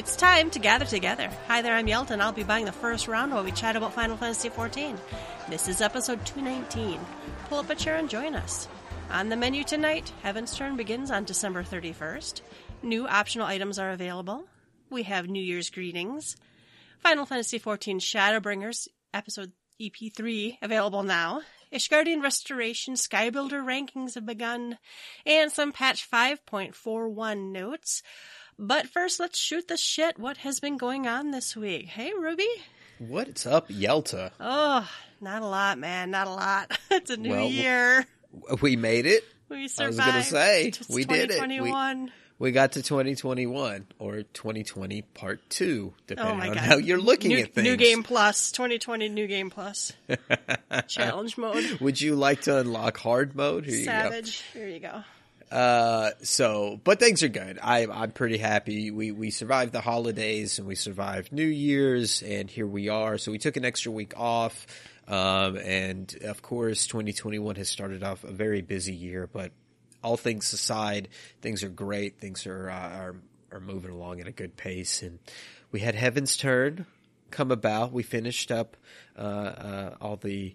It's time to gather together. Hi there, I'm Yelton. I'll be buying the first round while we chat about Final Fantasy XIV. This is episode 219. Pull up a chair and join us. On the menu tonight, Heaven's Turn begins on December 31st. New optional items are available. We have New Year's greetings. Final Fantasy XIV Shadowbringers, episode EP3, available now. Ishgardian Restoration Skybuilder rankings have begun, and some patch 5.41 notes. But first, let's shoot the shit. What has been going on this week? Hey, Ruby. What's up, Yelta? Oh, not a lot, man. Not a lot. it's a new Well, year. We made it. We survived. I was gonna say It's we did it. We, we got to 2021 or 2020 part two, depending Oh my on god! how you're looking new, at things. New game plus 2020 new game plus challenge mode. Would you like to unlock hard mode? Here you go. Here you go. Uh, so, but things are good. I, I'm pretty happy. We, we survived the holidays and we survived New Year's and here we are. So we took an extra week off. Um, and of course, 2021 has started off a very busy year, but all things aside, things are great. Things are, uh, are, are moving along at a good pace. And we had Heaven's Turn come about. We finished up, uh, uh, all the,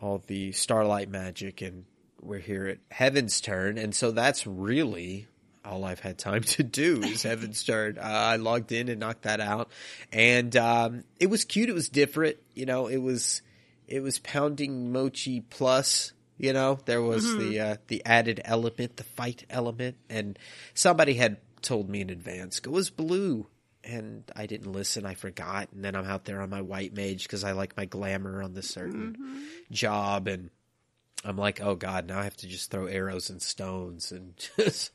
all the Starlight magic and we're here at Heaven's Turn, and so that's really all I've had time to do is Heaven's Turn. Uh, I logged in and knocked that out, and um, it was cute. It was different, you know. It was it was pounding mochi plus. You know, there was the uh, the added element, the fight element, and somebody had told me in advance go was blue. And I didn't listen. I forgot. And then I'm out there on my white mage because I like my glamour on this certain job. And I'm like, oh god, now I have to just throw arrows and stones and just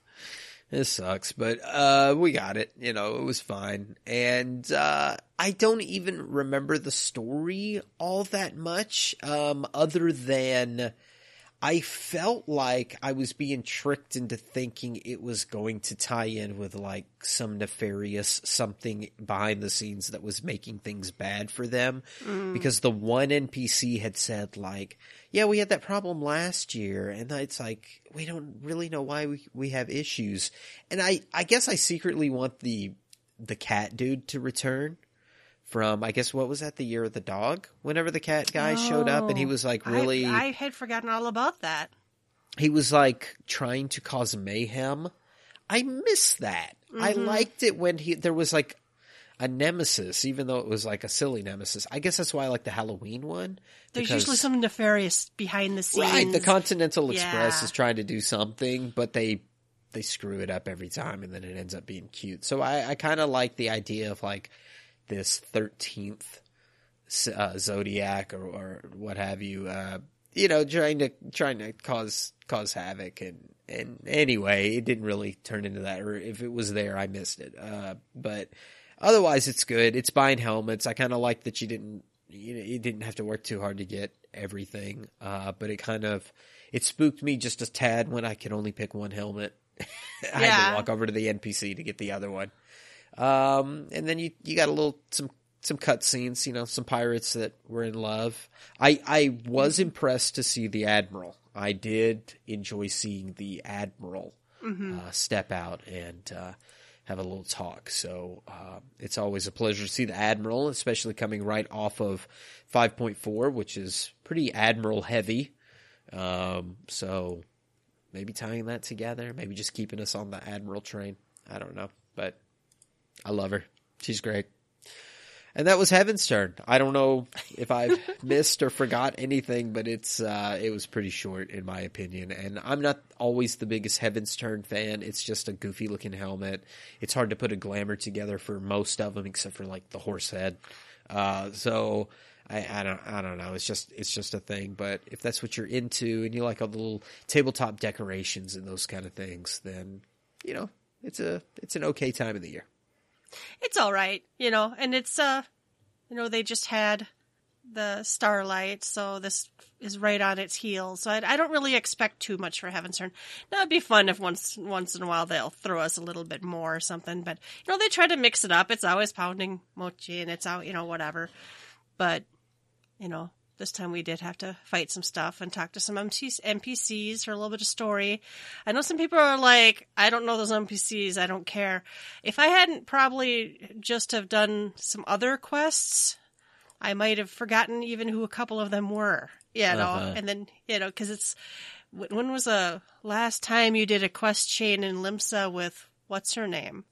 this sucks. But uh we got it. You know, it was fine. And uh I don't even remember the story all that much, um, other than I felt like I was being tricked into thinking it was going to tie in with like some nefarious something behind the scenes that was making things bad for them. Mm. Because the one NPC had said like, yeah, we had that problem last year. And it's like, we don't really know why we, we have issues. And I, I guess I secretly want the, the cat dude to return from, I guess, what was that, the year of the dog? Whenever the cat guy showed up and he Oh, was like really I, had forgotten all about that. he was like trying to cause mayhem. I miss that. I Mm-hmm. liked it when he there was like a nemesis, even though it was like a silly nemesis. I guess that's why I like the Halloween one. There's because- usually something nefarious behind the scenes. right. The Continental Express Yeah. is trying to do something, but they they screw it up every time, and then it ends up being cute. So I, I kind of like the idea of like this thirteenth uh, zodiac or, or what have you. Uh, you know, trying to trying to cause cause havoc and and anyway, it didn't really turn into that. Or if it was there, I missed it. Uh, but otherwise, it's good. It's buying helmets. I kind of like that you didn't you know you didn't have to work too hard to get everything. Uh, but it kind of it spooked me just a tad when I could only pick one helmet. I had to walk over to the NPC to get the other one. Um, and then you you got a little some some cutscenes, you know, some pirates that were in love. I I was impressed to see the admiral. I did enjoy seeing the admiral uh, step out and uh, have a little talk. So uh, it's always a pleasure to see the admiral, especially coming right off of 5.4, which is pretty admiral heavy. Um, so maybe tying that together, maybe just keeping us on the admiral train. I don't know, I love her. She's great. And that was Heaven's Turn. I don't know if I've missed or forgot anything, but it's uh, it was pretty short in my opinion. And I'm not always the biggest Heaven's Turn fan. It's just a goofy looking helmet. It's hard to put a glamour together for most of them, except for like the horse head. Uh, so I, I don't I don't know. It's just it's just a thing. But if that's what you're into and you like all the little tabletop decorations and those kind of things, then you know it's a it's an okay time of the year. It's all right, you know, and it's uh, you know, they just had the Starlight, so this is right on its heels. So I, I don't really expect too much for Heaven's Turn. Now it'd be fun if once once in a while they'll throw us a little bit more or something. But you know, they try to mix it up. It's always pounding mochi, and it's out, you know, whatever. But you know, this time we did have to fight some stuff and talk to some NPCs for a little bit of story. I know some people are like, I don't know those NPCs. I don't care. If I hadn't probably just have done some other quests, I might have forgotten even who a couple of them were. You know, Uh-huh. and then you know because it's when was the last time you did a quest chain in Limsa with what's her name?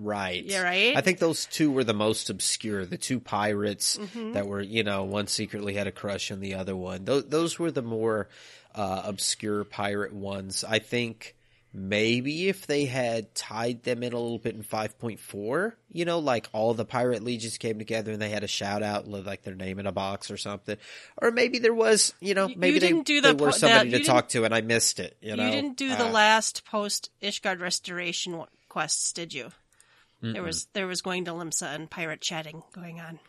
Right. Yeah, right? I think those two were the most obscure. The two pirates Mm-hmm. that were, you know, one secretly had a crush on the other one. Those, those were the more uh, obscure pirate ones. I think maybe if they had tied them in a little bit in 5.4, you know, like all the pirate legions came together and they had a shout out, like their name in a box or something. Or maybe there was, you know, maybe you they, didn't do they the were somebody the- to talk to and I missed it, you know. you didn't do the Uh, last post Ishgard restoration quests, did you? There was there was going to Limsa and pirate chatting going on.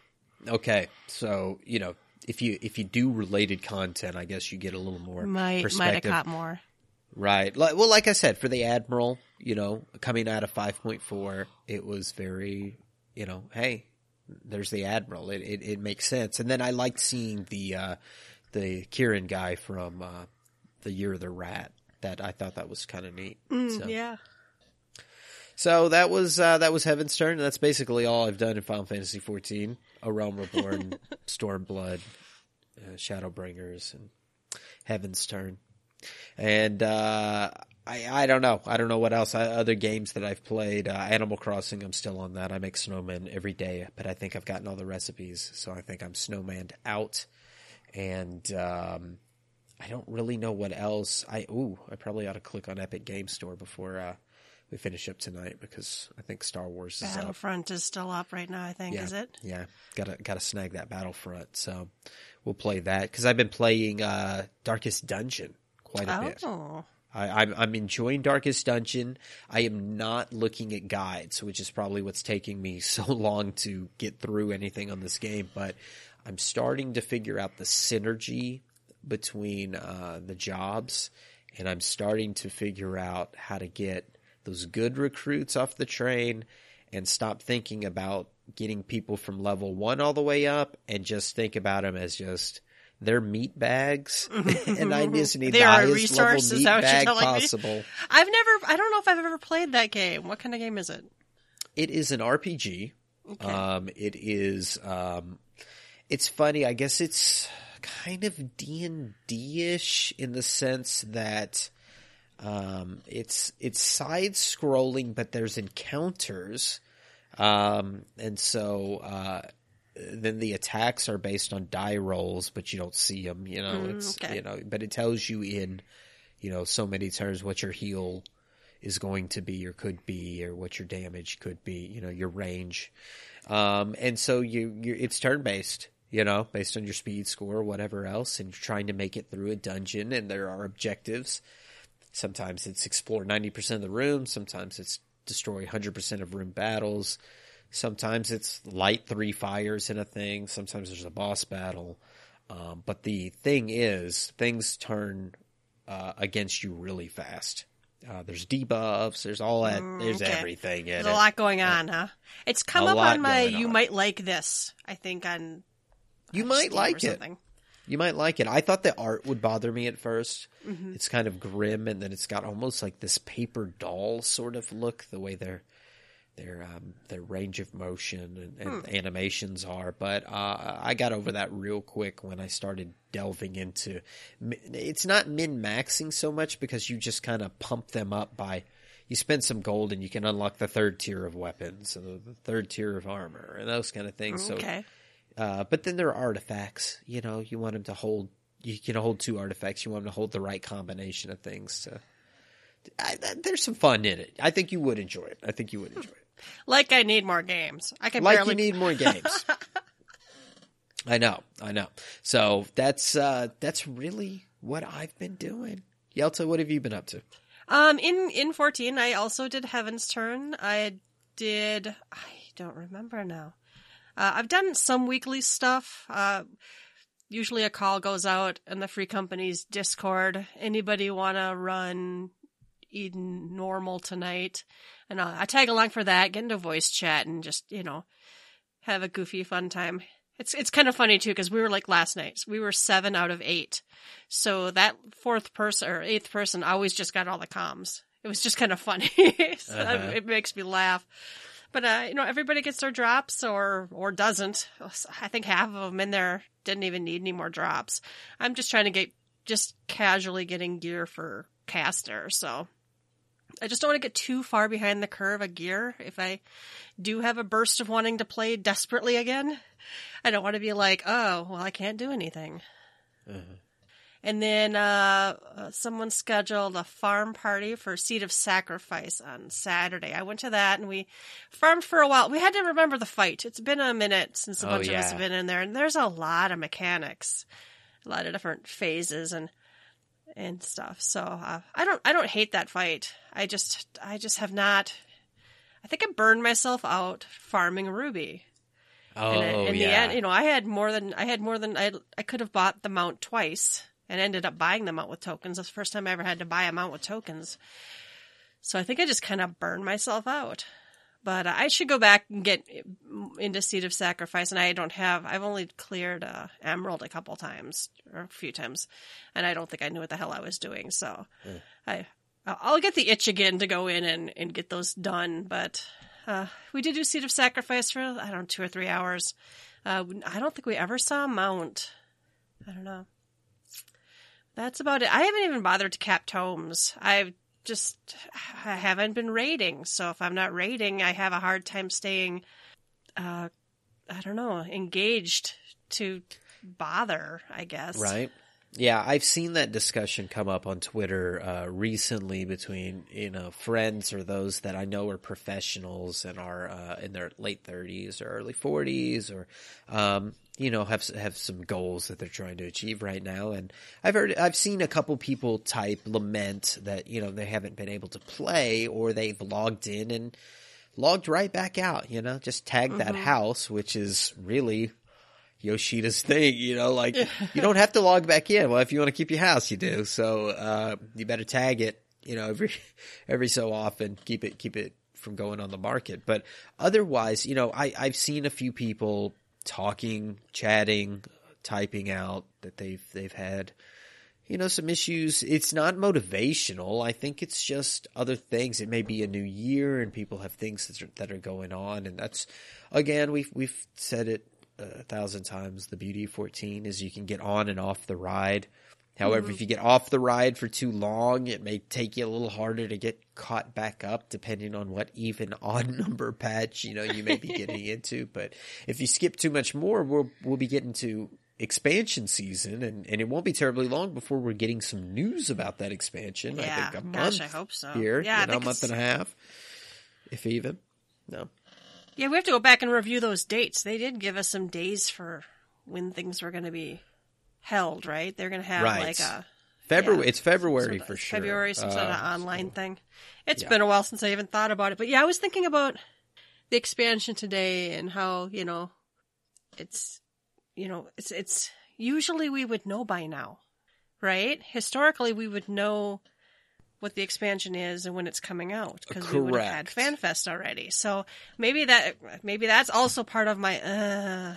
Okay, so you know if you if you do related content, I guess you get a little more Might might have caught more. right? Well, like I said, for the admiral, you know, coming out of five point four, it was very, you know, hey, there's the admiral. It it, it makes sense, and then I liked seeing the uh, the Kieran guy from uh, the Year of the Rat. That I thought that was kind of neat. so. Mm, Yeah. So that was uh, that was Heaven's Turn. and That's basically all I've done in Final Fantasy XIV: A Realm Reborn, Stormblood, uh, Shadowbringers, and Heaven's Turn. And uh, I I don't know. I don't know what else. I, other games that I've played. Uh, Animal Crossing. I'm still on that. I make snowmen every day, but I think I've gotten all the recipes, so I think I'm snowmaned out. And um, I don't really know what else. I ooh, I probably ought to click on Epic Game Store before uh, we finish up tonight because I think Star Wars is up. Battlefront is still up right now, I think, Yeah, is it? yeah, gotta gotta snag that Battlefront. So we'll play that because I've been playing uh, Darkest Dungeon quite a bit. Oh. I, I'm I'm enjoying Darkest Dungeon. I am not looking at guides, which is probably what's taking me so long to get through anything on this game. But I'm starting to figure out the synergy between uh, the jobs, and I'm starting to figure out how to get those good recruits off the train and stop thinking about getting people from level one all the way up and just think about them as just they're meat bags and I just need They the highest level meat that what you're bag telling me? possible. I've never, I don't know if I've ever played that game. What kind of game is it? It is an RPG. Okay. Um, it is. Um, it's funny. I guess it's kind of D and D ish in the sense that um, it's it's side scrolling, but there's encounters, um, and so uh, then the attacks are based on die rolls, but you don't see them. You know, Mm, it's okay. you know, but it tells you in you know so many turns what your heal is going to be or could be or what your damage could be, you know, your range. Um, and so you, you it's turn based, you know, based on your speed score or whatever else, and you're trying to make it through a dungeon and there are objectives. Sometimes it's explore 90% of the room. Sometimes it's destroy 100% of room battles. Sometimes it's light three fires in a thing. Sometimes there's a boss battle. Um, but the thing is, things turn uh, against you really fast. Uh, there's debuffs. There's all that. there's Mm, okay. everything in There's it. a lot going on, huh? It's come up on my you on. might like this, I think on You on might Steam like it. something. You might like it. I thought the art would bother me at 1st Mm-hmm. It's kind of grim, and then it's got almost like this paper doll sort of look. The way their their um, their range of motion and, and Hmm. animations are, but uh, I got over that real quick when I started delving into. It's not min maxing so much because you just kind of pump them up by. You spend some gold and you can unlock the third tier of weapons and the, the third tier of armor and those kind of things. So Okay. Uh, but then there are artifacts. You know, you want them to hold. You can hold two artifacts. You want them to hold the right combination of things. To, I, there's some fun in it. I think you would enjoy it. I think you would enjoy it. Like I need more games. I can Like barely you need more games. I know. I know. So that's uh, that's really what I've been doing. Yelta, what have you been up to? Um, in in fourteen, I also did Heaven's Turn. I did. I don't remember now. Uh, I've done some weekly stuff. Uh, usually, a call goes out in the free company's Discord. Anybody want to run Eden normal tonight? And uh, I tag along for that. Get into voice chat and just you know have a goofy, fun time It's it's kind of funny too because we were like last night. We were seven out of eight, so that fourth person or eighth person always just got all the comms. It was just kind of funny. so Uh-huh. It makes me laugh. But uh, you know, everybody gets their drops or or doesn't. I think half of them in there didn't even need any more drops. I'm just trying to get just casually getting gear for caster, so I just don't want to get too far behind the curve of gear. If I do have a burst of wanting to play desperately again, I don't want to be like, oh, well, I can't do anything. And then uh, uh, someone scheduled a farm party for Seat of Sacrifice on Saturday. I went to that and we farmed for a while. We had to remember the fight. It's been a minute since a Oh, bunch of us have been in there, and there's a lot of mechanics, a lot of different phases and and stuff. So uh, I don't I don't hate that fight. I just I just have not. I think I burned myself out farming Ruby. Oh, And in yeah. the end, you know, I had more than I had more than I I could have bought the mount twice and ended up buying them out with tokens. That's the first time I ever had to buy them out with tokens. So I think I just kind of burned myself out. But uh, I should go back and get into Seat of Sacrifice, and I don't have. I've only cleared uh, Emerald a couple times or a few times, and I don't think I knew what the hell I was doing. So I I'll get the itch again to go in and, and get those done. But uh, we did do Seat of Sacrifice for I don't know two or three hours. Uh, I don't think we ever saw a mount. I don't know. That's about it. I haven't even bothered to cap tomes. I've just I haven't been raiding. So if I'm not raiding, I have a hard time staying. Uh, I don't know, engaged to bother. I guess. Right. Yeah, I've seen that discussion come up on Twitter uh, recently between you know friends or those that I know are professionals and are uh, in their late thirties or early forties or um, you know have have some goals that they're trying to achieve right now. And I've heard I've seen a couple people type lament that you know they haven't been able to play or they've logged in and logged right back out. You know, just tagged that house, which is really Yoshida's thing, you know, like you don't have to log back in. Well, if you want to keep your house, you do. So, uh, you better tag it, you know, every, every so often, keep it, keep it from going on the market. But otherwise, you know, I, I've seen a few people talking, chatting, typing out that they've, they've had, you know, some issues. It's not motivational. I think it's just other things. It may be a new year and people have things that are, that are going on. And that's, again, we've, we've said it a thousand times. The beauty of 14 is you can get on and off the ride. However, mm-hmm. if you get off the ride for too long, it may take you a little harder to get caught back up depending on what even odd number patch, you know, you may be getting into. But if you skip too much more, we'll, we'll be getting to expansion season and, and it won't be terribly long before we're getting some news about that expansion. I Yeah. think a Gosh, month I hope so. here, Yeah, I you know, a month and a half, if even. No. Yeah, we have to go back and review those dates. They did give us some days for when things were going to be held, right? They're going to have Right. like a February, Yeah. it's February for sure. February, some sort of Uh, online thing. It's yeah. been a while since I even thought about it, but yeah, I was thinking about the expansion today and how you know it's you know it's it's usually we would know by now, right? Historically, we would know what the expansion is and when it's coming out because we would have had. FanFest already. So maybe that maybe that's also part of my. uh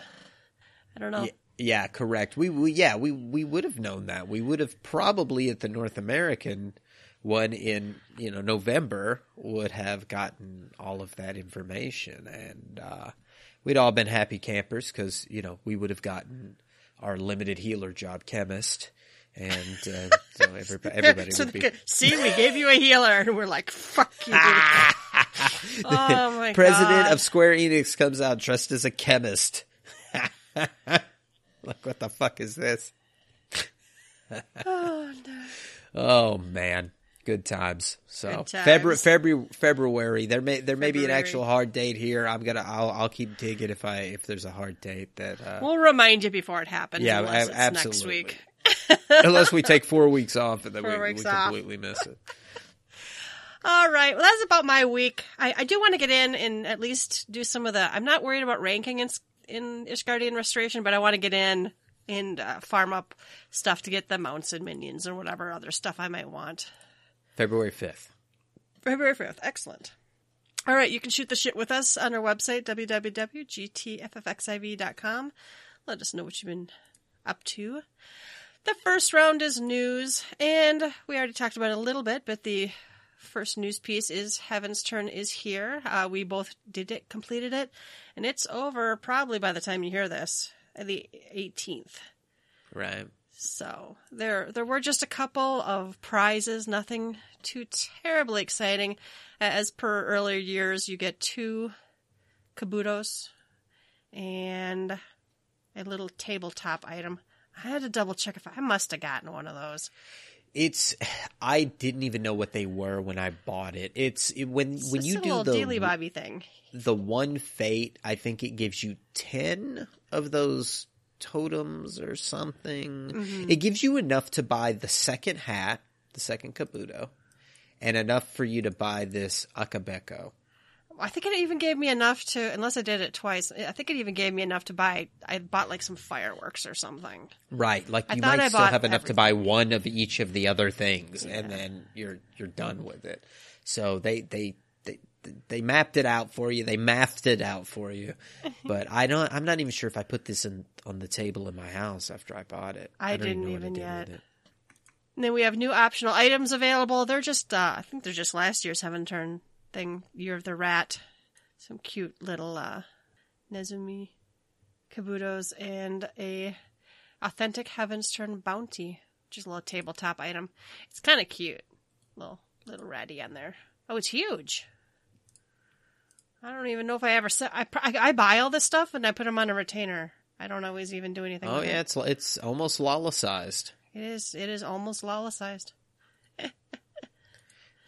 I don't know. Yeah, yeah, correct. We, we yeah, we we would have known that. We would have probably at the North American one in you know November would have gotten all of that information, and uh, we'd all been happy campers because you know we would have gotten our limited healer job chemist, and uh, so everybody, everybody So would be. could- see, we gave you a healer, and we're like, "Fuck you!" oh my President God. of Square Enix comes out dressed as a chemist. like, what the fuck is this? Oh, no. Oh man, good times. So Good times. February, February, February. There may there may be an actual hard date here. I'm gonna I'll I'll keep digging if I if there's a hard date that uh, We'll remind you before it happens. Yeah, unless it's absolutely. next week. unless we take four weeks off and then we, Four we off. completely miss it. All right. Well, that's about my week. I, I do want to get in and at least do some of the. I'm not worried about ranking in in Ishgardian Restoration, but I want to get in and uh, farm up stuff to get the mounts and minions and whatever other stuff I might want. February fifth. February 5th. Excellent. All right. You can shoot the shit with us on our website, www.gtffxiv.com. Let us know what you've been up to. The first round is news, and we already talked about it a little bit, but the first news piece is Heaven's Turn is here. Uh, we both did it, completed it, and it's over probably by the time you hear this, the 18th. Right. So there, there were just a couple of prizes, nothing too terribly exciting. As per earlier years, you get two kabutos and a little tabletop item. I had to double check if I, I must have gotten one of those. It's I didn't even know what they were when I bought it. It's it, when It's when you do the dealy bobby thing. the one fate, I think it gives you 10 of those totems or something. Mm-hmm. It gives you enough to buy the second hat, the second Kabuto, and enough for you to buy this Akabeko. I think it even gave me enough to, unless I did it twice. I think it even gave me enough to buy. I bought like some fireworks or something. Right, like I you thought might I still bought have enough to buy one of each of the other things, and then you're you're done with it. So they they they they mapped it out for you. They mathed it out for you. But I don't. I'm not even sure if I put this in on the table in my house after I bought it. I don't didn't know what even yet. with it. And then we have new optional items available. They're just, uh, I think they're just last year's Heaven Turn thing. Year of the Rat. Some cute little uh, Nezumi Kabutos and a authentic Heaven's Turn bounty, which is a little tabletop item. It's kind of cute. Little little ratty on there. Oh, it's huge. I don't even know if I ever said I, I I buy all this stuff and I put them on a retainer. I don't always even do anything. Oh yeah, it. it's it's almost lawless sized. it is. It is almost lawlessized.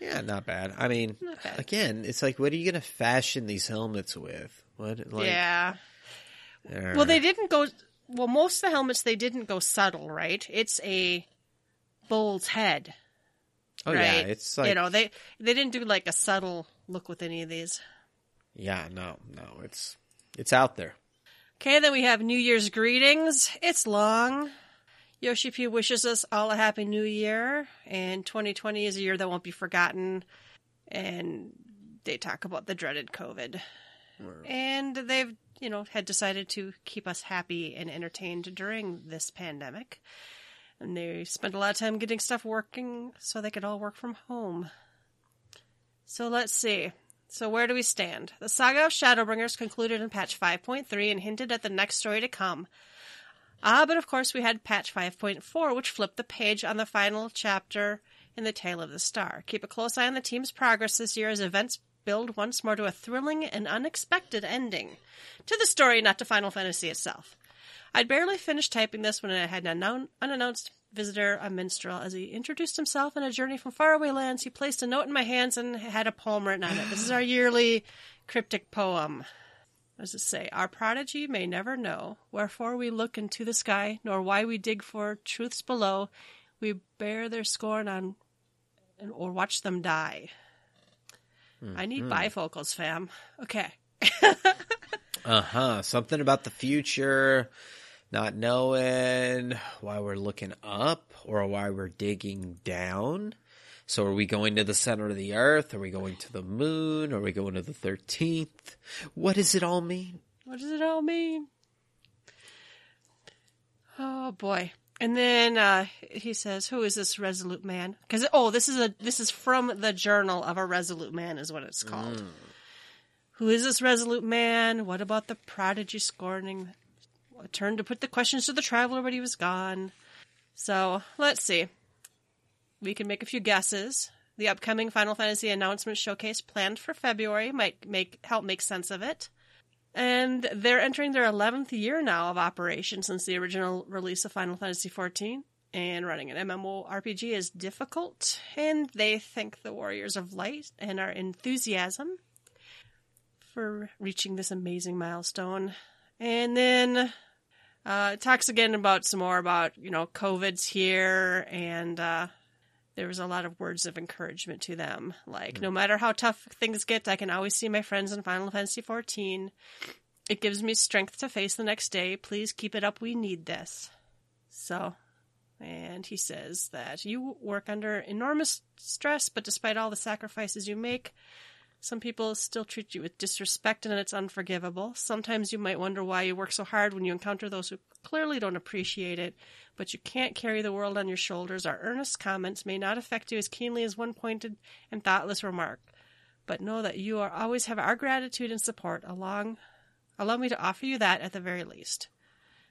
Yeah, not bad. I mean, bad. again, it's like, what are you going to fashion these helmets with? What? Like, yeah. Well, they didn't go. Well, most of the helmets they didn't go subtle, right? It's a bull's head, Oh right? yeah, it's like you know they they didn't do like a subtle look with any of these. yeah, no, no, it's it's out there. Okay, then we have New Year's greetings. It's long. Yoshi P wishes us all a happy new year, and 2020 is a year that won't be forgotten. And they talk about the dreaded COVID. And they've, you know, had decided to keep us happy and entertained during this pandemic. And they spent a lot of time getting stuff working so they could all work from home. So let's see. So where do we stand? The saga of Shadowbringers concluded in patch 5.3 and hinted at the next story to come. Ah, but of course we had patch 5.4, which flipped the page on the final chapter in the Tale of the Star. Keep a close eye on the team's progress this year as events build once more to a thrilling and unexpected ending. To the story, not to Final Fantasy itself. I'd barely finished typing this when I had an unknown, unannounced visitor, a minstrel. As he introduced himself on a journey from faraway lands, he placed a note in my hands and had a poem written on it. This is our yearly cryptic poem. Does it say? Our prodigy may never know, wherefore we look into the sky, nor why we dig for truths below. We bear their scorn on, and, or watch them die. I need bifocals, fam. Okay. Uh huh. Something about the future, not knowing why we're looking up or why we're digging down. So, are we going to the center of the earth? Are we going to the moon? Are we going to the 13th? What does it all mean? What does it all mean? Oh boy. And then uh, he says, "Who is this resolute man?" Because oh, this is a this is from the journal of a resolute man, is what it's called. Who is this resolute man? What about the prodigy scorning? A turn to put the questions to the traveler, but he was gone. So let's see. We can make a few guesses. The upcoming Final Fantasy announcement showcase planned for February might make help make sense of it. And they're entering their 11th year now of operation since the original release of Final Fantasy XIV. And running an MMORPG is difficult, and they thank the Warriors of Light and our enthusiasm for reaching this amazing milestone. And then uh, it talks again about some more about, you know, COVID's here, and uh, there was a lot of words of encouragement to them. Like, no hmm. matter how tough things get, I can always see my friends in Final Fantasy XIV. It gives me strength to face the next day. Please keep it up. We need this. So, and he says that you work under enormous stress, but despite all the sacrifices you make, Some people still treat you with disrespect and it's unforgivable. Sometimes you might wonder why you work so hard when you encounter those who clearly don't appreciate it, but you can't carry the world on your shoulders. Our earnest comments may not affect you as keenly as one pointed and thoughtless remark, but know that you are always have our gratitude and support along allow me to offer you that at the very least.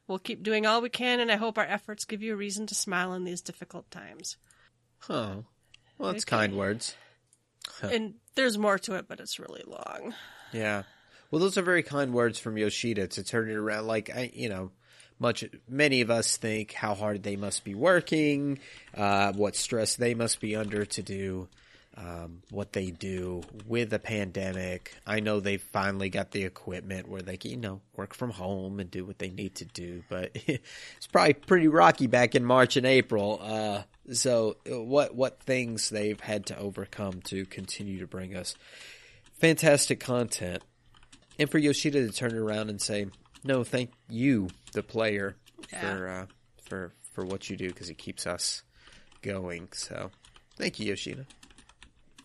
We'll keep doing all we can and I hope our efforts give you a reason to smile in these difficult times. Oh, well, that's Okay. kind words. And there's more to it, but it's really long. Yeah. Well, those are very kind words from Yoshida to turn it around. Like I, you know, much many of us think how hard they must be working, uh, what stress they must be under to do um, what they do with a pandemic. I know they finally got the equipment where they can, you know, work from home and do what they need to do, but it's probably pretty rocky back in March and April. Uh, so what what things they've had to overcome to continue to bring us fantastic content and for Yoshida to turn around and say, "No, thank you, the player, Yeah. for uh, for for what you do because it keeps us going." So, thank you, Yoshida,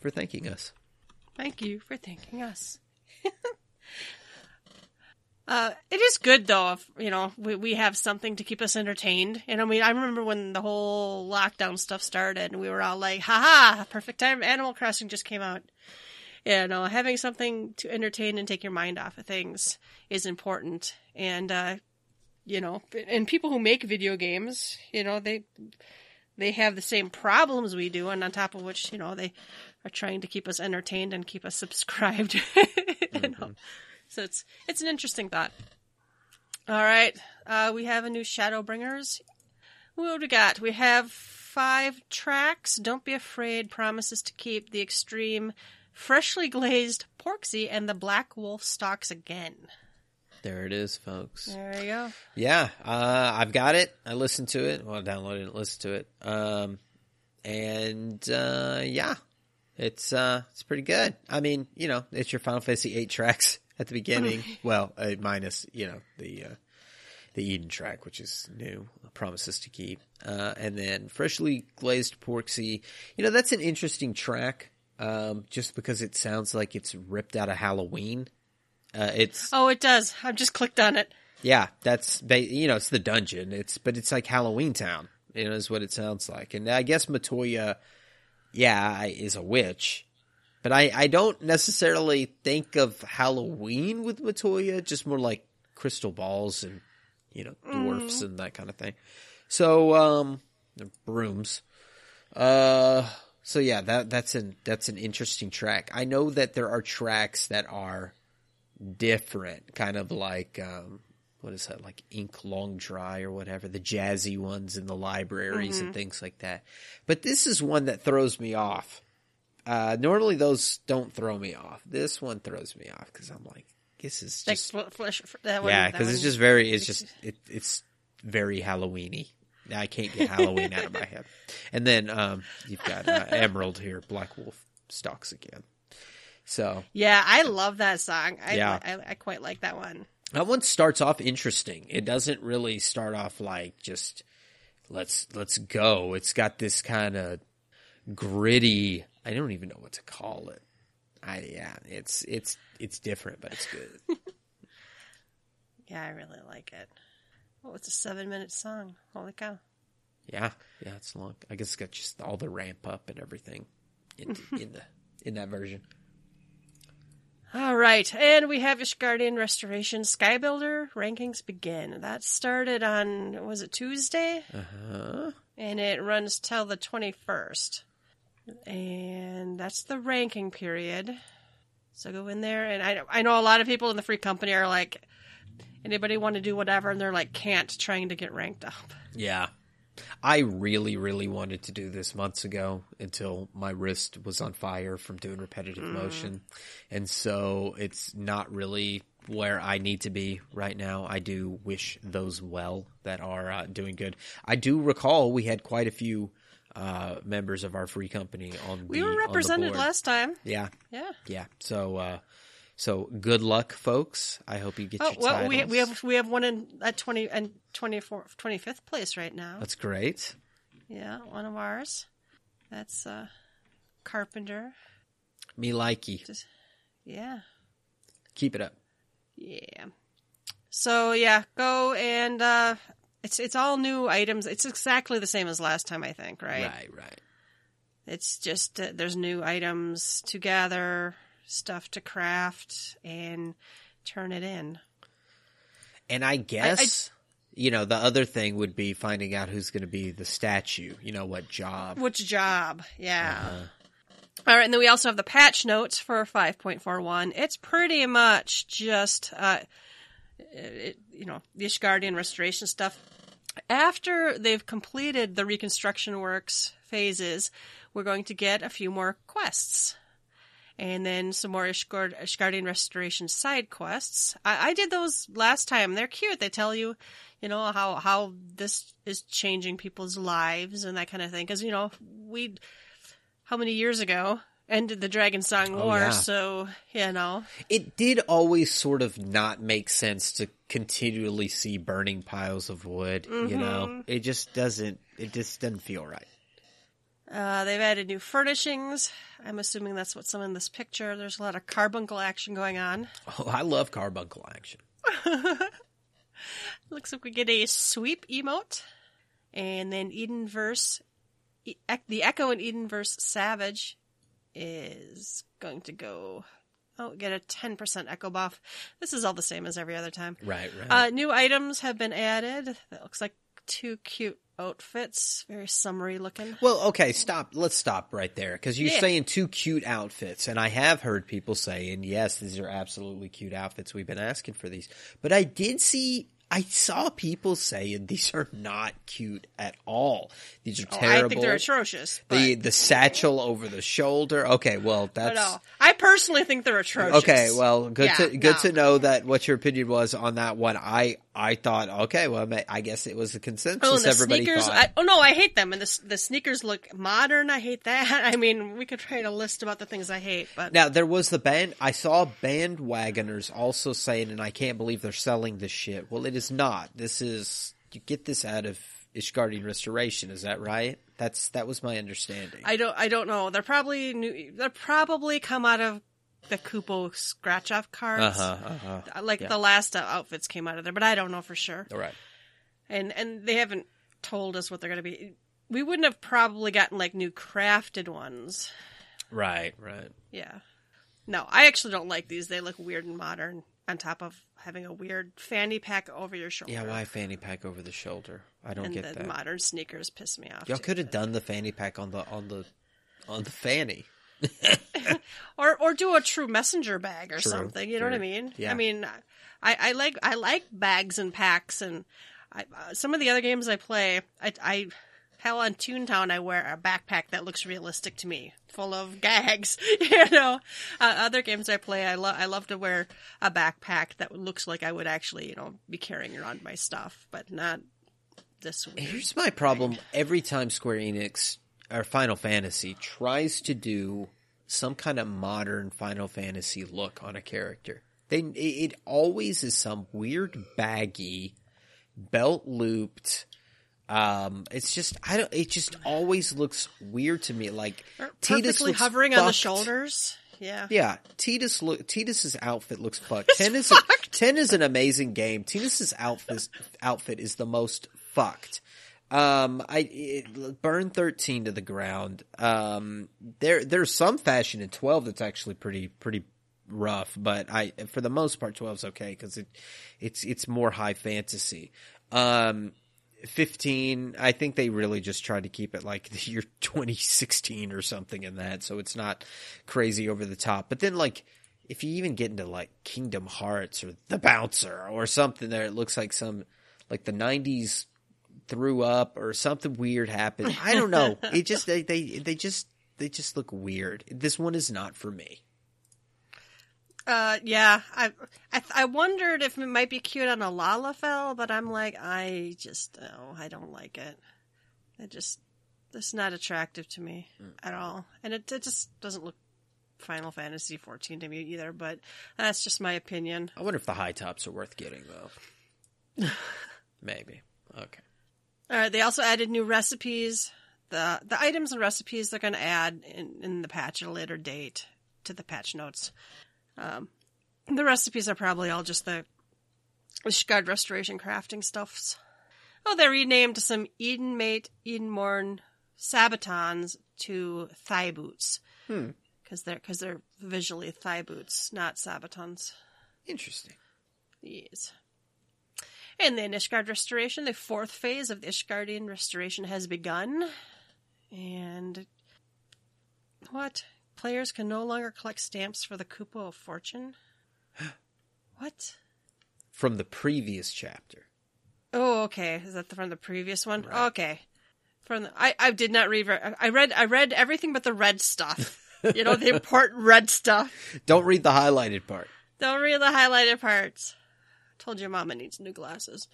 for thanking us. Thank you for thanking us. uh, it is good though if you know we we have something to keep us entertained. And I mean, I remember when the whole lockdown stuff started, and we were all like, "Ha ha! Perfect time! Animal Crossing just came out." You know, having something to entertain and take your mind off of things is important. And uh, you know, and people who make video games, you know, they they have the same problems we do, and on top of which, you know, they are trying to keep us entertained and keep us subscribed. know? So it's it's an interesting thought. All right, uh, we have a new Shadowbringers. What do we got? We have five tracks. Don't be afraid. Promises to keep the extreme, freshly glazed Porxie and the Black Wolf stalks again. There it is, folks. There you go. Yeah, uh, I've got it. I listened to it. Well, I downloaded it, and listened to it. Um, and uh, yeah, it's uh, it's pretty good. I mean, you know, it's your Final Fantasy eight tracks at the beginning. well, uh, minus you know the uh, the Eden track, which is new, promises to keep, uh, and then freshly glazed Porxie. You know, that's an interesting track. Um, just because it sounds like it's ripped out of Halloween. Uh, it's Oh, it does. I've just clicked on it. yeah, that's you know it's the dungeon. It's but it's like Halloween Town. You know, is what it sounds like. And I guess Matoya, yeah, I- is a witch, but I I don't necessarily think of Halloween with Matoya. Just more like crystal balls and you know dwarfs and that kind of thing. So um, brooms. Uh, so yeah, that that's an that's an interesting track. I know that there are tracks that are different, kind of like um, what is that, like Ink Long Dry or whatever, the jazzy ones in the libraries and things like that. But this is one that throws me off. Uh, normally those don't throw me off. This one throws me off because I'm like, this is just fl- flesh, that one, yeah, because it's just very, it's just it, it's very Halloweeny. I can't get Halloween out of my head. And then um, you've got uh, Emerald here, Black Wolf stalks again. So Yeah, I love that song. I, Yeah. I, I quite like that one. That one starts off interesting. It doesn't really start off like just let's let's go. It's got this kind of gritty. I don't even know what to call it. I yeah, it's it's it's different, but it's good. Yeah, I really like it. Oh, it's a seven minute song. Holy cow. yeah, yeah, it's long. I guess it's got just all the ramp up and everything in, in the in that version. All right, and we have Ishgardian Restoration Skybuilder rankings begin. That started on was it Tuesday, Uh-huh. and it runs till the twenty first, and that's the ranking period. So go in there, and I I know a lot of people in the free company are like, anybody want to do whatever, and they're like can't trying to get ranked up. Yeah. I really, really wanted to do this months ago until my wrist was on fire from doing repetitive motion. And so it's not really where I need to be right now. I do wish those well that are uh, doing good. I do recall we had quite a few uh, members of our free company on the We were the represented board. last time. Yeah. Yeah. Yeah. So, uh, so good luck, folks. I hope you get Oh your well, we titles. we have we have one in at twenty and 24 25th place right now. That's great. Yeah, one of ours. That's uh, Carpenter. Me likey. Just- Yeah. Keep it up. Yeah. So yeah, go and uh it's it's all new items. It's exactly the same as last time, I think, right? Right, right. It's just uh, there's new items to gather, stuff to craft, and turn it in. And I guess you know the other thing would be finding out who's going to be the statue. You know what job? Which job? Yeah. Uh-huh. All right, and then we also have the patch notes for 5.41. It's pretty much just, uh, it, you know, the Ishgardian restoration stuff. After they've completed the reconstruction works phases, we're going to get a few more quests. And then some more Ishgard- Ishgardian restoration side quests. I-, I did those last time. They're cute. They tell you, you know, how, how this is changing people's lives and that kind of thing. Cause, you know, we, how many years ago ended the Dragonsong Oh, War, yeah. so you know. It did always sort of not make sense to continually see burning piles of wood. You know, mm-hmm. it just doesn't. It just doesn't feel right. Uh, they've added new furnishings. I'm assuming that's what's in this picture. There's a lot of carbuncle action going on. Oh, I love carbuncle action. Looks like we get a sweep emote, and then Edenverse, E- the Echo in Edenverse Savage is going to go. Oh, get a 10% Echo buff. This is all the same as every other time. Right, right. Uh, new items have been added. That looks like two cute outfits. Very summery looking. Well, okay, stop. Let's stop right there because you're Yeah. saying two cute outfits, and I have heard people say, and yes, these are absolutely cute outfits. We've been asking for these, but I did see, I saw people saying these are not cute at all. These are Oh, terrible. I think they're atrocious. The the satchel over the shoulder. Okay, well that's I personally think they're atrocious. okay. Well, good Yeah, to good no. to know that what your opinion was on that one. I I thought okay, well, I guess it was a consensus. Oh, and the Everybody sneakers. I, oh no, I hate them. And the the sneakers look modern. I hate that. I mean, we could write a list about the things I hate, but Now there was the band. I saw bandwagoners also saying, and I can't believe they're selling this shit. Well, it is not. This is you get this out of Ishgardian Restoration. Is that right? That's that was my understanding. I don't. I don't know. They're probably new. They're probably come out of the Kupo scratch off cards. huh. Uh huh. Uh, Like Yeah. the last outfits came out of there, but I don't know for sure. All right. And and they haven't told us what they're going to be. We wouldn't have probably gotten like new crafted ones. Right. Right. Yeah. No, I actually don't like these. They look weird and modern. On top of having a weird fanny pack over your shoulder. Yeah. Why fanny pack over the shoulder? I don't and get the that. modern sneakers piss me off. Y'all could have done the fanny pack on the on the on the fanny. or or do a true messenger bag or True, something. You know what I mean? Yeah. I mean, I, I like I like bags and packs, and I, uh, some of the other games I play, I, I hell on Toontown, I wear a backpack that looks realistic to me, full of gags. you know, uh, other games I play, I love I love to wear a backpack that looks like I would actually you know be carrying around my stuff, but not this weird. Here's my problem. Every time Square Enix or Final Fantasy tries to do some kind of modern Final Fantasy look on a character, they it always is some weird baggy, belt looped. Um, it's just I don't. It just always looks weird to me. Like Perfectly looks hovering on the fucked. shoulders. Yeah. Yeah, Tidus look Tidus's outfit looks fucked. Ten is a, ten is an amazing game. Tidus's outfit outfit is the most fucked. Um, I it, burn thirteen to the ground. Um, there there's some fashion in twelve that's actually pretty pretty rough, but I for the most part 12's okay because it it's it's more high fantasy. Um, 15 i think they really just tried to keep it like the year 2016 or something in that so it's not crazy over the top. But then like if you even get into like kingdom hearts or the bouncer or something there it looks like some like the 90s threw up or something weird happened. I don't know. It just they they, they just they just look weird. This one is not for me Uh, yeah, I, I I wondered if it might be cute on a Lalafell, but I'm like, I just, oh, I don't like it. It just, it's not attractive to me at all, and it, it just doesn't look Final Fantasy 14 to me either. But that's just my opinion. i wonder if the high tops are worth getting though maybe okay All right, they also added new recipes. the The items and recipes they're going to add in, in the patch at a later date to the patch notes. Um, the recipes are probably all just the Ishgard restoration crafting stuffs. Oh, they renamed some Edenmete, Edenmorn Sabatons to thigh boots. Hmm. Because they're, cause they're visually thigh boots, not Sabatons. Interesting. Yes. And then Ishgard restoration, the fourth phase of the Ishgardian restoration has begun. And what? Players can no longer collect stamps for the Kupo of Fortune? what? From the previous chapter. Oh, okay. Is that from the previous one? Right. Okay. From the, I, I did not read. I read I read everything but the red stuff. you know the important red stuff. Don't read the highlighted part. Don't read the highlighted parts. Told your mama needs new glasses.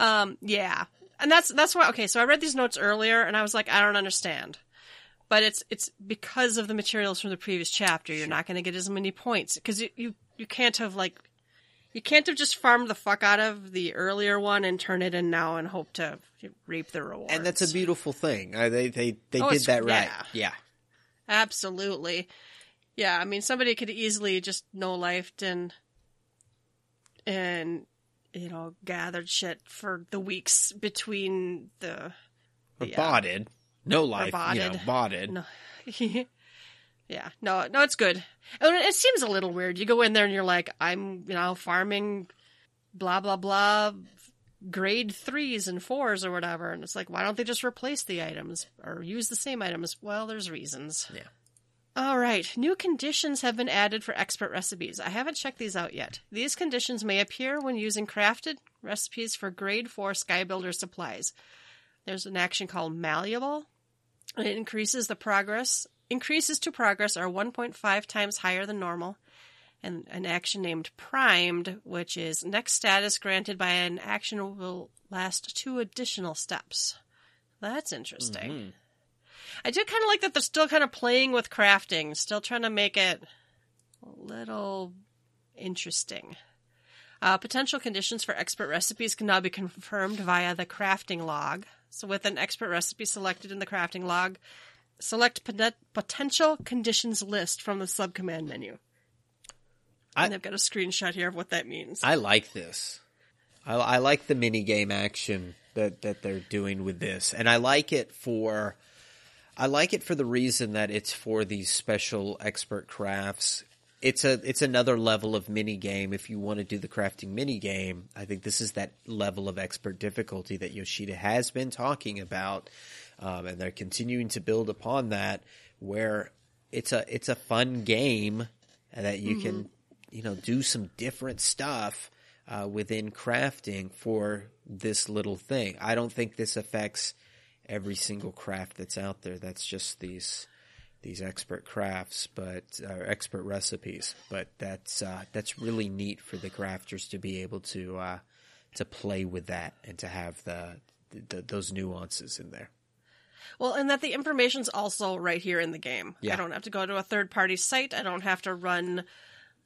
Um, yeah, and that's that's why. Okay, so I read these notes earlier, and I was like, I don't understand. But it's it's because of the materials from the previous chapter. You're not going to get as many points because you, you you can't have like you can't have just farmed the fuck out of the earlier one and turn it in now and hope to reap the rewards. And that's a beautiful thing. Uh, they they they Oh, did that right. yeah. Yeah. Absolutely. Yeah, I mean somebody could easily just no lifed and and you know, gathered shit for the weeks between the Or Yeah. No life. You know, botted. no Yeah, no, no, it's good. It seems a little weird. You go in there and you're like, I'm, you know, farming blah blah blah grade threes and fours or whatever, and it's like, why don't they just replace the items or use the same items? Well, there's reasons. Yeah. All right, new conditions have been added for expert recipes. I haven't checked these out yet. These conditions may appear when using crafted recipes for grade 4 Skybuilder supplies. There's an action called Malleable, it increases the progress. Increases to progress are 1.5 times higher than normal. And an action named Primed, which is next status granted by an action will last two additional steps. That's interesting. Mhm. I do kind of like that they're still kind of playing with crafting, still trying to make it a little interesting. Uh, potential conditions for expert recipes can now be confirmed via the crafting log. So, with an expert recipe selected in the crafting log, select pot- potential conditions list from the subcommand menu. I- and I've got a screenshot here of what that means. I like this. I, I like the mini game action that that they're doing with this, and I like it for. I like it for the reason that it's for these special expert crafts. It's a it's another level of mini game. If you want to do the crafting mini game, I think this is that level of expert difficulty that Yoshida has been talking about, um, and they're continuing to build upon that. Where it's a it's a fun game that you can you know do some different stuff uh, within crafting for this little thing. I don't think this affects every single craft that's out there. That's just these these expert crafts, but uh, expert recipes. But that's uh, that's really neat for the crafters to be able to uh, to play with that and to have the, the those nuances in there. Well, and that the information's also right here in the game. Yeah. I don't have to go to a third party site. I don't have to run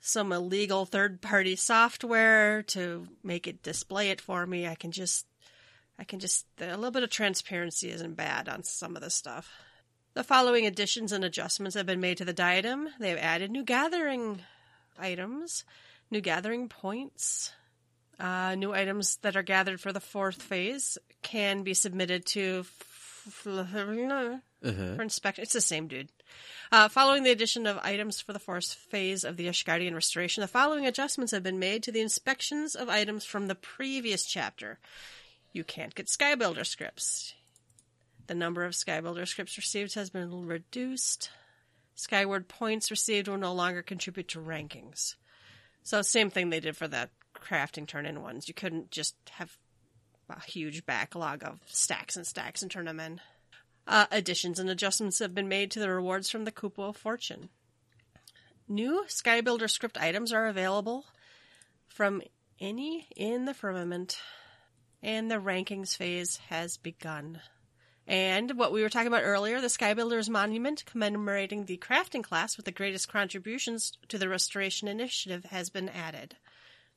some illegal third party software to make it display it for me. I can just I can just a little bit of transparency isn't bad on some of this stuff. The following additions and adjustments have been made to the diadem. They have added new gathering items, new gathering points, uh, new items that are gathered for the fourth phase can be submitted to f- f- for inspection. It's the same dude. Uh, following the addition of items for the fourth phase of the Ishgardian restoration, the following adjustments have been made to the inspections of items from the previous chapter. You can't get Skybuilder scripts. The number of Skybuilder scripts received has been reduced. Skyward points received will no longer contribute to rankings. So same thing they did for the crafting turn-in ones. You couldn't just have a huge backlog of stacks and stacks and turn them in. Uh, additions and adjustments have been made to the rewards from the Kupo of Fortune. New Skybuilder script items are available from Enie in the firmament, and the rankings phase has begun. And what we were talking about earlier, the Skybuilder's Monument commemorating the crafting class with the greatest contributions to the Restoration Initiative has been added.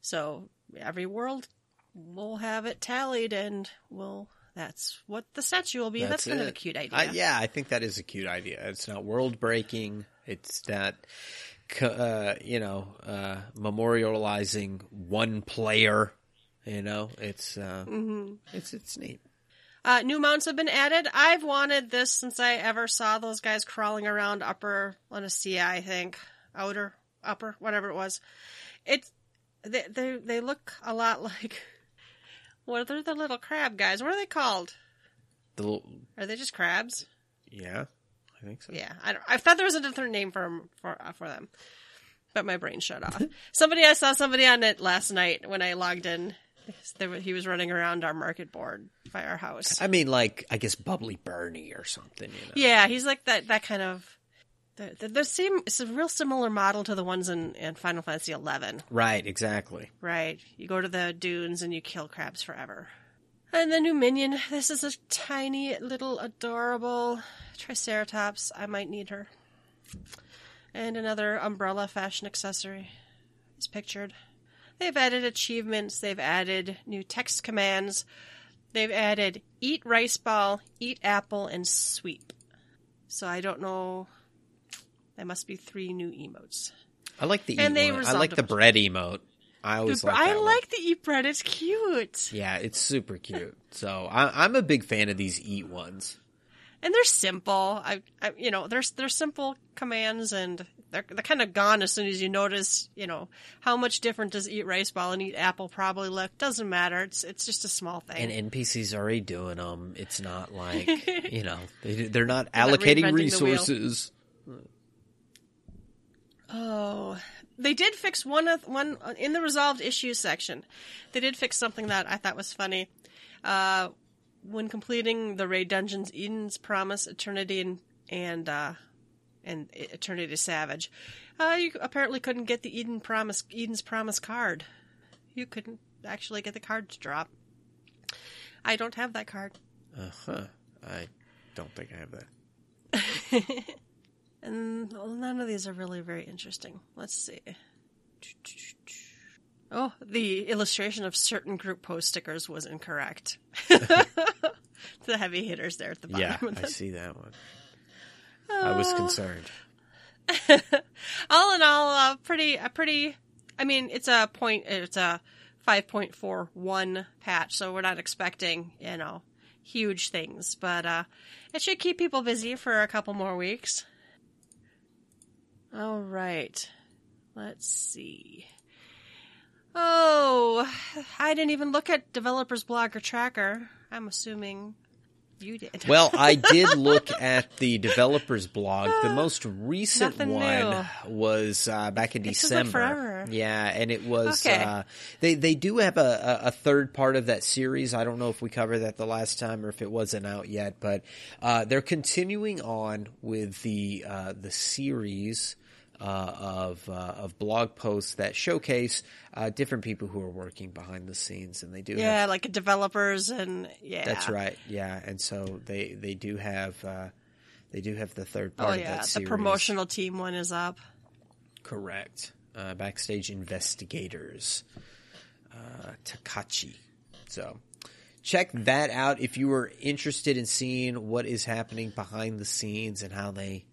So every world will have it tallied, and will that's what the statue will be. That's, kind of a cute idea. Yeah, I think that is a cute idea. It's not world breaking, It's that uh, you know, uh, memorializing one player. You know, it's uh, it's it's neat. Uh, new mounts have been added. I've wanted this since I ever saw those guys crawling around upper La Noscea, I think. Outer, upper, whatever it was. It's, they, they, they look a lot like, what are they the little crab guys? What are they called? The little, Are they just crabs? yeah, I think so. Yeah, I, don't, I thought there was a different name for for uh, for them, but my brain shut off. somebody I saw somebody on it last night when I logged in. There, he was running around our market board by our house. I mean, like I guess Bubbly Bernie or something. You know. Yeah, he's like that that kind of. The, the, the same. It's a real similar model to the ones in, in Final Fantasy Eleven. Right. Exactly. Right. You go to the dunes and you kill crabs forever. And the new minion. This is a tiny little adorable Triceratops. I might need her. And another umbrella fashion accessory is pictured. They've added achievements. They've added new text commands. They've added eat rice ball, eat apple, and sweep. So I don't know. There must be three new emotes. I like the And eat they one. I like the bread emote. I always like I one. like the eat bread. It's cute. Yeah, it's super cute. So I, I'm a big fan of these eat ones. And they're simple. I, I you know, they're they're simple commands, and they're they're kind of gone as soon as you notice. You know, how much different does eat rice ball and eat apple probably look? Doesn't matter. It's it's just a small thing. And NPCs are already doing them. It's not like you know they, they're not not allocating the resources. oh, they did fix one of one in the resolved issues section. They did fix something that I thought was funny. Uh, when completing the raid dungeons, Eden's Promise, Eternity, and and uh, and Eternity Savage, uh, you apparently couldn't get the Eden Promise Eden's Promise card. You couldn't actually get the card to drop. I don't have that card. Uh huh. I don't think I have that. And well, none of these are really very interesting. Let's see. Oh, the illustration of certain group post stickers was incorrect. the heavy hitters there at the bottom. Yeah, of I see that one. I was concerned. all in all, uh, pretty, a pretty. I mean, it's a point. It's a five point four one patch, so we're not expecting you know huge things, but uh, it should keep people busy for a couple more weeks. All right, let's see. Oh, I didn't even look at developers blog or tracker. I'm assuming you did. Well, I did look at the developers blog. The most recent Nothing one new. was uh, back in It feels like December. forever. Yeah, and it was. Okay. Uh, they they do have a, a, a third part of that series. I don't know if we covered that the last time or if it wasn't out yet, but uh, they're continuing on with the uh, the series. Uh, of uh, of blog posts that showcase uh, different people who are working behind the scenes, and they do have yeah, like developers and yeah. that's right. Yeah, and so they they do have uh, they do have the third part Oh of yeah, the promotional team one is up. Correct. Uh, backstage investigators, uh, Takachi. So check that out if you were interested in seeing what is happening behind the scenes and how they.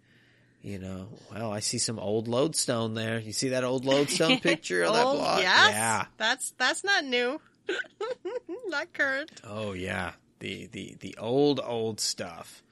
You know, well, I see some old lodestone there. You see that old lodestone picture of that Old- block? Yes, Yeah. that's that's not new, not current. Oh yeah, the the the old old stuff.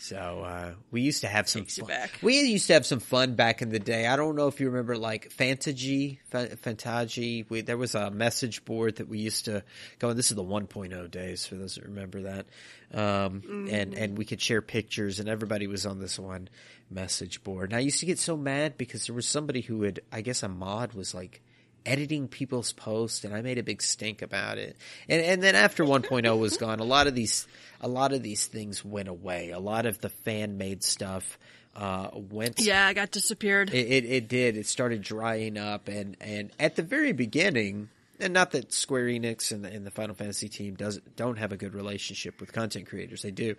So uh, we used to have some. Fun. back. We used to have some fun back in the day. I don't know if you remember, like Fantagy, Fa- Fantagy. We, there was a message board that we used to go. And this is the 1.0 days for those that remember that. Um, And and we could share pictures, and everybody was on this one message board. And I used to get so mad because there was somebody who had, I guess, a mod was like editing people's posts and I made a big stink about it. And and then after 1.0 was gone, a lot of these a lot of these things went away. A lot of the fan made stuff uh, went Yeah, I got disappeared. it, it it did. It started drying up, and and at the very beginning, and not that Square Enix and the, and the Final Fantasy team doesn't don't have a good relationship with content creators. They do,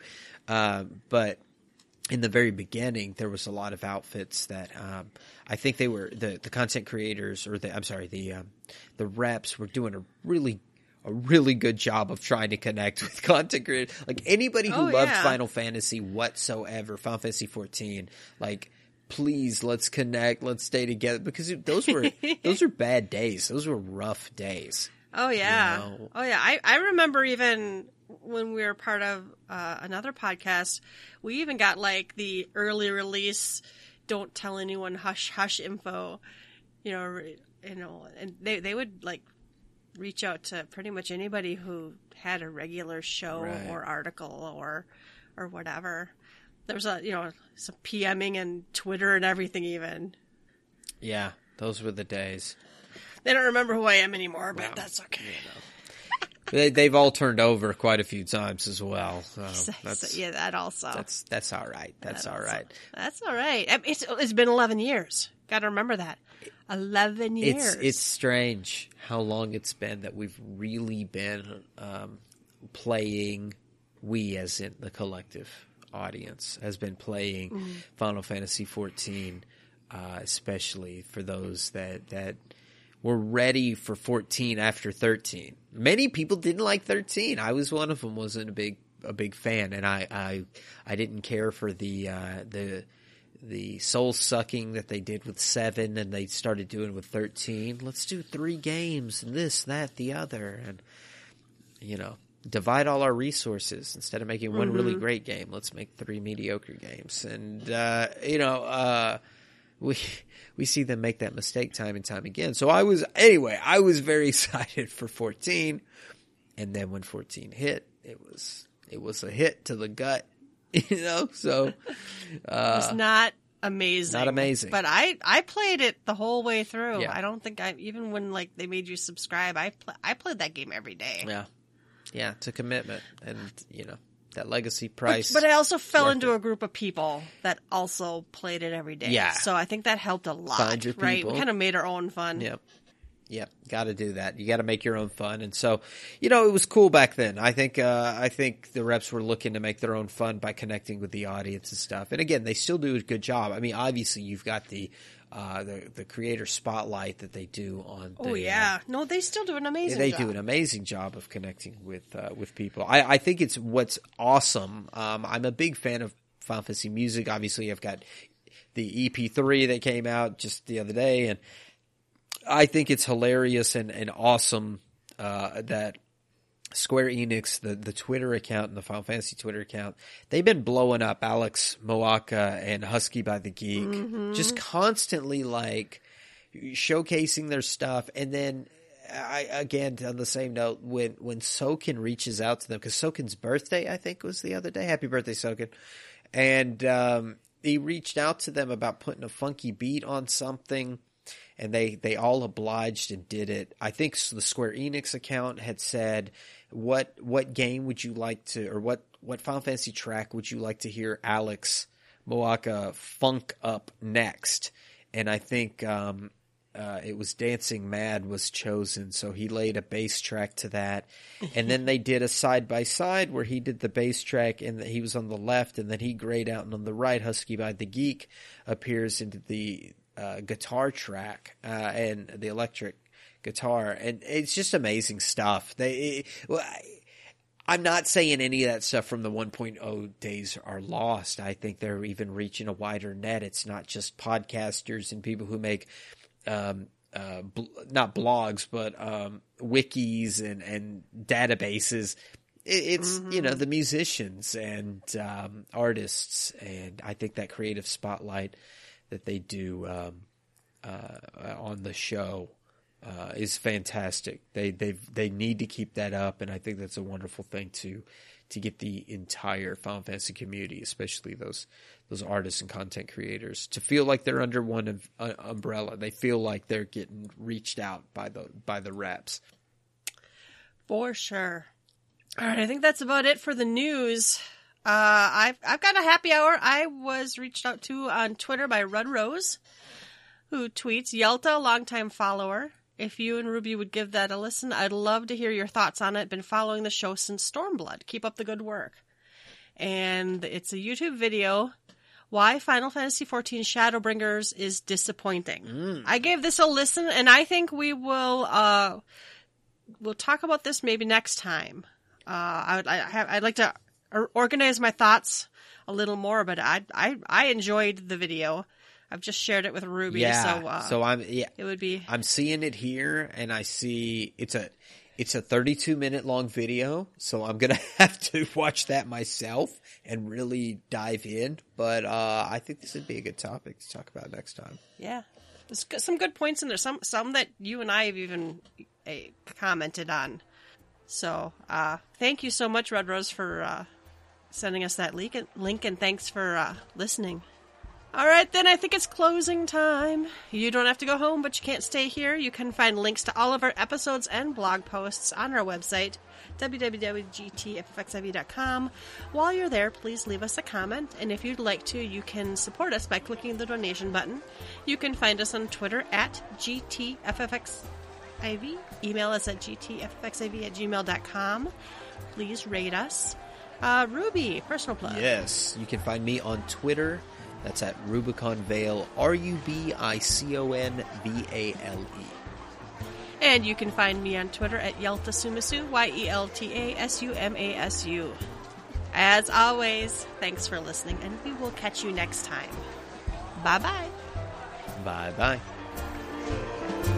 um, but in the very beginning, there was a lot of outfits that um, I think they were the the content creators or the I'm sorry the um, the reps were doing a really a really good job of trying to connect with content creators. Like anybody who Oh, loved yeah. Final Fantasy whatsoever, Final Fantasy 14, like please let's connect, let's stay together because those were those were bad days. Those were rough days. Oh yeah. You know? Oh yeah. I, I remember even when we were part of uh, another podcast, we even got like the early release don't tell anyone hush hush info, you know, you know, and they they would like reach out to pretty much anybody who had a regular show Right. or article or or whatever. There was a you know some PMing and Twitter and everything even. Yeah, those were the days. They don't remember who I am anymore, but that's okay. They, they've all turned over quite a few times as well. So that's yeah, that also. that's that's all right. That's That all also- That's all right. It's, it's been 11 years. Got to remember that. 11 years. It's it's strange how long it's been that we've really been um, playing. We, as in the collective audience, has been playing Mm-hmm. Final Fantasy XIV, uh, especially for those that that were ready for 14 after 13. Many people didn't like 13. I was one of them. wasn't a big a big fan, and I I, I didn't care for the uh, the the soul sucking that they did with seven and they started doing with 13 let's do three games and this that the other and you know divide all our resources instead of making one really great game let's make three mediocre games and uh, you know uh, we we see them make that mistake time and time again so i was anyway i was very excited for 14 and then when 14 hit it was it was a hit to the gut you know so uh it's not amazing. not amazing. But I, I played it the whole way through. Yeah. I don't think I, even when like they made you subscribe, I, pl- I played that game every day. Yeah. Yeah, it's a commitment. And, you know, that legacy price. but I also fell into a group of people that also played it every day. Yeah. So I think that helped a lot. Right? people. We kind of made our own fun. Yep. Yep. Got to do that. You got to make your own fun. And so, you know, it was cool back then. I think, uh, I think the reps were looking to make their own fun by connecting with the audience and stuff. And again, they still do a good job. I mean, obviously you've got the, uh, the, the creator spotlight that they do on. Oh the, uh, yeah. No, they still do an amazing they job. do an amazing job of connecting with uh, with people. I, I think it's what's awesome. Um, I'm a big fan of Final Fantasy music. Obviously, I've got the EP3 that came out just the other day, and I think it's hilarious and, and awesome uh, that Square Enix, the, the Twitter account and the Final Fantasy Twitter account, they've been blowing up Alex Moukala and Husky by the Geek, just constantly like showcasing their stuff. And then I, again, on the same note, when, when Soken reaches out to them, cause Soken's birthday, I think was the other day. Happy birthday, Soken. And, um, he reached out to them about putting a funky beat on something and they they all obliged and did it. I think the Square Enix account had said, "What what game would you like to, or what what Final Fantasy track would you like to hear Alex Moukala funk up next?" And I think um, uh, it was Dancing Mad was chosen, so he laid a bass track to that, and then they did a side by side where he did the bass track and he was on the left, and then he grayed out, and on the right, Husky by the Geek appears into the uh, guitar track uh, and the electric guitar, and it's just amazing stuff. They, it, well, I, I'm not saying any of that stuff from the 1.0 days are lost. I think they're even reaching a wider net. It's not just podcasters and people who make um, uh, bl- not blogs, but um, wikis and, and databases. It, it's you know the musicians and um, artists, and I think that creative spotlight that they do um, uh, on the show uh, is fantastic. They they they need to keep that up, and I think that's a wonderful thing to to get the entire Final Fantasy community, especially those those artists and content creators, to feel like they're under one of, uh, umbrella. They feel like they're getting reached out by the by the reps. For sure. All right, I think that's about it for the news. Uh, I've I've got a happy hour. I was reached out to on Twitter by Run Rose, who tweets Yelta, longtime follower. If you and Ruby would give that a listen, I'd love to hear your thoughts on it. Been following the show since Stormblood. Keep up the good work. And it's a YouTube video. Why Final Fantasy XIV Shadowbringers is disappointing. I gave this a listen, and I think we will. Uh, we'll talk about this maybe next time. Uh, I would, I have, I'd like to or- organize my thoughts a little more, but I, I, I enjoyed the video. I've just shared it with Ruby, Yeah. so uh, so I'm yeah. it would be I'm seeing it here, and I see it's a it's a 32 minute long video, so I'm gonna have to watch that myself and really dive in. But uh, I think this would be a good topic to talk about next time. yeah. There's some good points in there. Some some that you and I have even uh, commented on. So uh, thank you so much, Red Rose, for uh, sending us that link, and thanks for uh, listening. All right, then I think it's closing time. You don't have to go home, but you can't stay here. You can find links to all of our episodes and blog posts on our website, www.gtffxiv.com. While you're there, please leave us a comment, and if you'd like to, you can support us by clicking the donation button. You can find us on Twitter at GTFFXIV. Email us at gtffxiv at gmail.com. Please rate us. Uh, Ruby, personal plug. Yes, you can find me on Twitter. That's at Rubicon Vale, R U B I C O N V A L E. And you can find me on Twitter at Yelta Sumasu, Y E L T A S U M A S U. As always, thanks for listening, and we will catch you next time. Bye bye. Bye bye.